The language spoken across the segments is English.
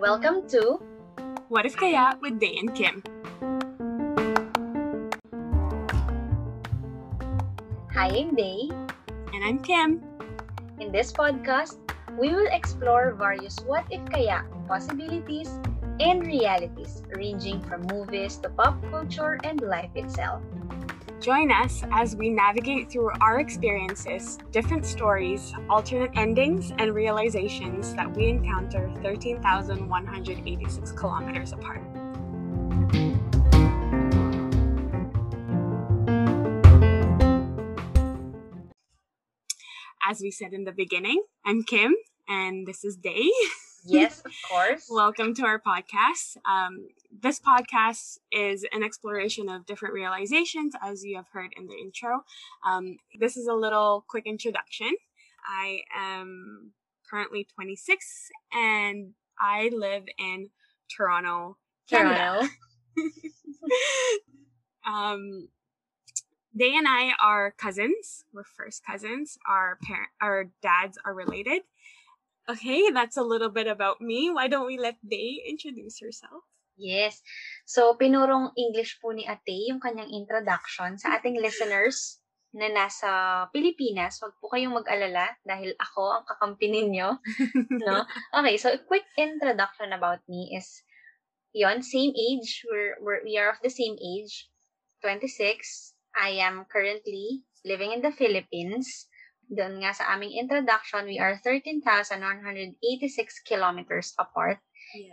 Welcome to What If Kaya with Day and Kim. Hi, I'm Day. And I'm Kim. In this podcast, we will explore various what if kaya possibilities and realities, ranging from movies to pop culture and life itself. Join us as we navigate through our experiences, different stories, alternate endings, and realizations that we encounter 13,186 kilometers apart. As we said in the beginning, I'm Kim, and this is Day. Yes, of course. Welcome to our podcast. Um, this podcast is an exploration of different realizations, as you have heard in the intro. Um, this is a little quick introduction. I am currently 26 and I live in Toronto, Canada. Toronto. um, Day and I are cousins. We're first cousins. Our parent, our dads are related. Okay, that's a little bit about me. Why don't we let Day introduce herself? Yes. So, pinurong English po ni Ate yung kanyang introduction sa ating listeners na nasa Pilipinas. Huwag po kayong mag-alala dahil ako ang kakampi ninyo. no? Okay, so a quick introduction about me is yon same age. We're, we're, we are of the same age, 26. I am currently living in the Philippines. Doon nga sa aming introduction, we are 13,186 kilometers apart.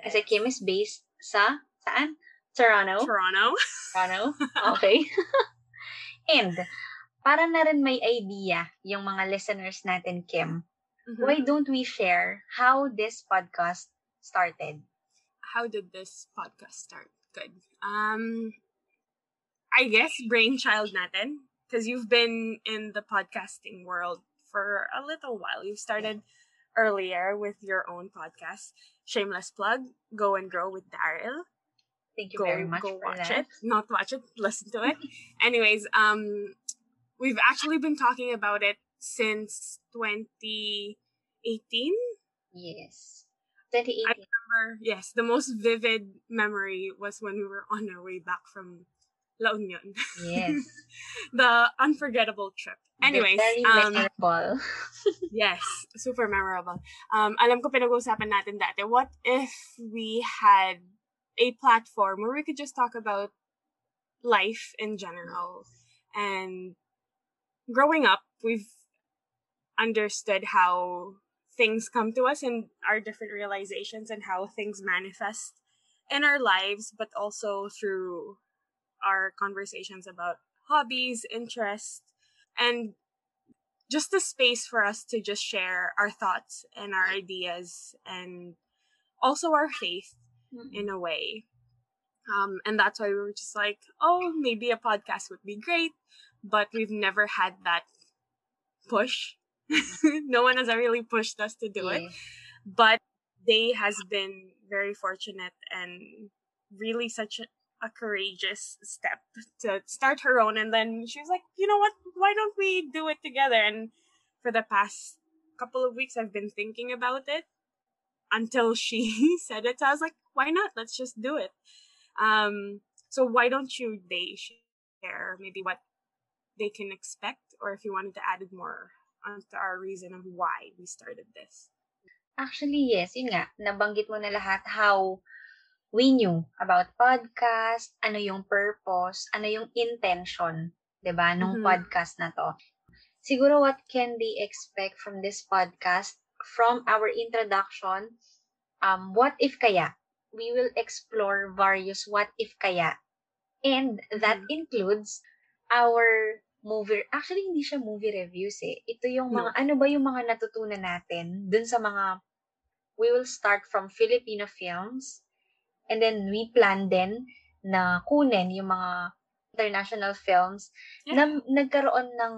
Kasi Kim is based sa, saan? Toronno. Toronto. Toronto. Okay. And, para na rin may idea yung mga listeners natin, Kim, Mhm. why don't we share how this podcast started? How did this podcast start? Good. Um, I guess brainchild natin because you've been in the podcasting world for a little while. You started earlier with your own podcast. Shameless plug. Go and grow with Daryl. Thank you go very much go for watch that. it. Not watch it. Listen to it. Anyways, um, we've actually been talking about it since 2018. Yes. 2018. Remember, yes, the most vivid memory was when we were on our way back from La Union. yes. the unforgettable trip. Anyways, very um, memorable. yes, super memorable. Um, alam ko pinag-uusapan natin dati, what if we had a platform where we could just talk about life in general and growing up, we've understood how things come to us and our different realizations and how things manifest in our lives, but also through our conversations about hobbies, interests, and just a space for us to just share our thoughts and our ideas and also our faith in a way. Um, and that's why we were just like, oh, maybe a podcast would be great, but we've never had that push. no one has really pushed us to do it. But Day has been very fortunate and really such a, courageous step to start her own. And then she was like, you know what? Why don't we do it together? And for the past couple of weeks, I've been thinking about it until she said it. So I was like, why not? Let's just do it. Um, so why don't you Day share maybe what they can expect, or if you wanted to add more onto our reason of why we started this. Actually, yes. Yun nga, nabanggit mo na lahat how we knew about podcast, ano yung purpose, ano yung intention, 'di ba, nung Mhm. podcast na to. Siguro what can they expect from this podcast from our introduction, um, what if kaya? We will explore various what if kaya. And that Mhm. includes our movie, actually hindi siya movie reviews eh. Ito yung No. mga, ano ba yung mga natutunan natin dun sa mga, we will start from Filipino films and then we plan din na kunin yung mga international films Yeah. na nagkaroon ng,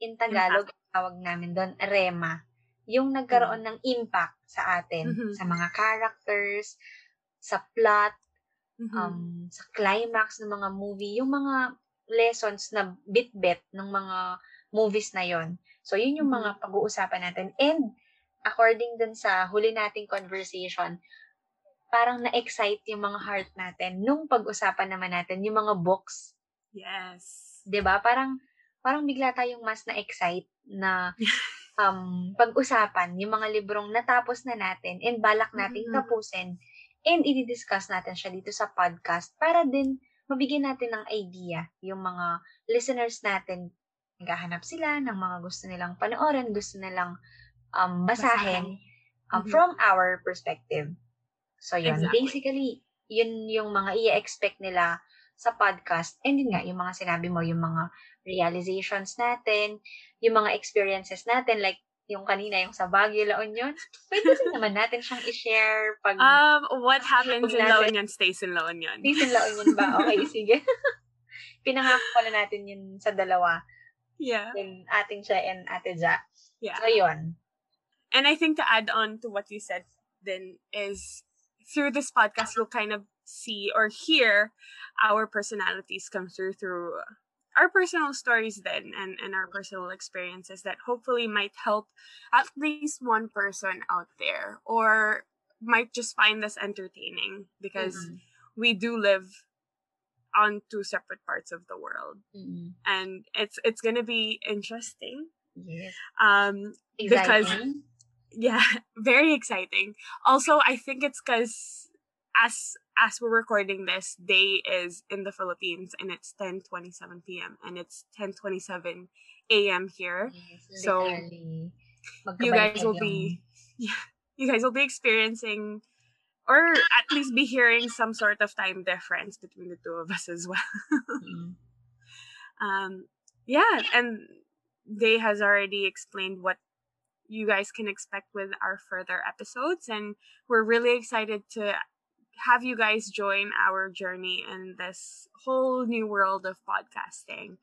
in Tagalog, tawag namin doon, REMA. Yung nagkaroon ng impact sa atin, Mhm. sa mga characters, sa plot, Mhm. um, sa climax ng mga movie, yung mga lessons na bit-bit ng mga movies na yon. So, yun yung Mhm. mga pag-uusapan natin. And, according dun sa huli nating conversation, parang na-excite yung mga heart natin nung pag-usapan naman natin yung mga books. Yes. 'Di ba? Parang parang bigla tayong mas na-excite na um pag-usapan yung mga librong natapos na natin and balak nating Mhm. tapusin and i-discuss natin siya dito sa podcast para din mabigyan natin ng idea yung mga listeners natin naghahanap sila ng mga gusto nilang panoorin, gusto nilang um, basahin um, Mhm. from our perspective. So, yun. Exactly. Basically, yun yung mga i-expect nila sa podcast. And yun nga, yung mga sinabi mo, yung mga realizations natin, yung mga experiences natin, like yung kanina, yung sa Baguio, La Union, pwede din naman natin siyang i-share pag Um, what happens in La Union stays in La Union. Dito La Union ba? Okay, sige. Pinangako pala natin yun sa dalawa. Yeah. Yung ating siya and ate Ja. Yeah. So, yun. And I think to add on to what you said then is through this podcast you'll kind of see or hear our personalities come through through our personal stories then and, and our personal experiences that hopefully might help at least one person out there or might just find this entertaining because Mm-mm. we do live on two separate parts of the world Mm-mm. and it's it's gonna be interesting Yes. um Because-. Yeah very exciting. Also i think it's because as as we're recording this day is in the philippines and it's 10:27 p.m and it's 10:27 a.m here. Yes, So, you guys will be yeah, you guys will be experiencing or at least be hearing some sort of time difference between the two of us as well. Mm. um yeah and Day has already explained what you guys can expect with our further episodes and we're really excited to have you guys join our journey in this whole new world of podcasting.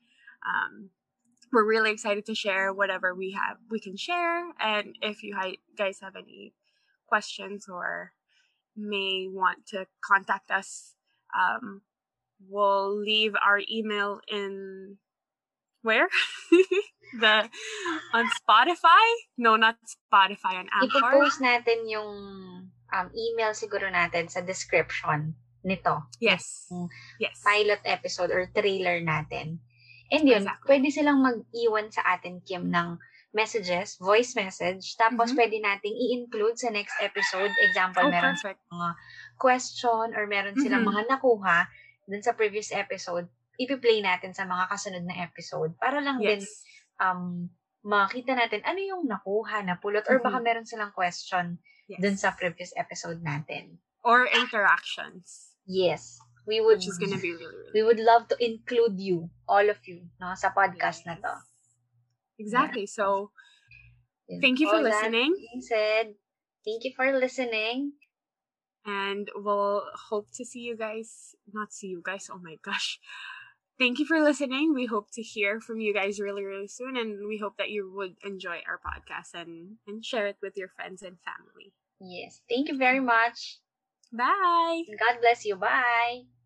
Um we're really excited to share whatever we have we can share and if you hi- guys have any questions or may want to contact us um we'll leave our email in where the on spotify no not spotify on anchor Ipopost natin yung um, email siguro natin sa description nito. yes yes Pilot episode or trailer natin. And yun, Exactly. pwede silang mag-iwan sa atin, Kim, ng messages, voice message. Tapos, Mhm. pwede nating i-include sa next episode. Example, oh meron perfect mga question or meron silang Mhm. mga nakuha dun sa previous episode, ipi-play natin sa mga kasunod na episode para lang din yes um makita natin ano yung nakuha na pulot or baka Mhm. meron silang question yes dun sa previous episode natin. or interactions Yes, we would which is gonna be really really we would love to include you, all of you, no, sa podcast na to. exactly so Yun. Thank you for All that listening. said, thank you for listening. and we'll hope to see you guys not see you guys oh my gosh thank you for listening we hope to hear from you guys really really soon and we hope that you would enjoy our podcast and and share it with your friends and family Yes, thank you very much. bye God bless you. Bye.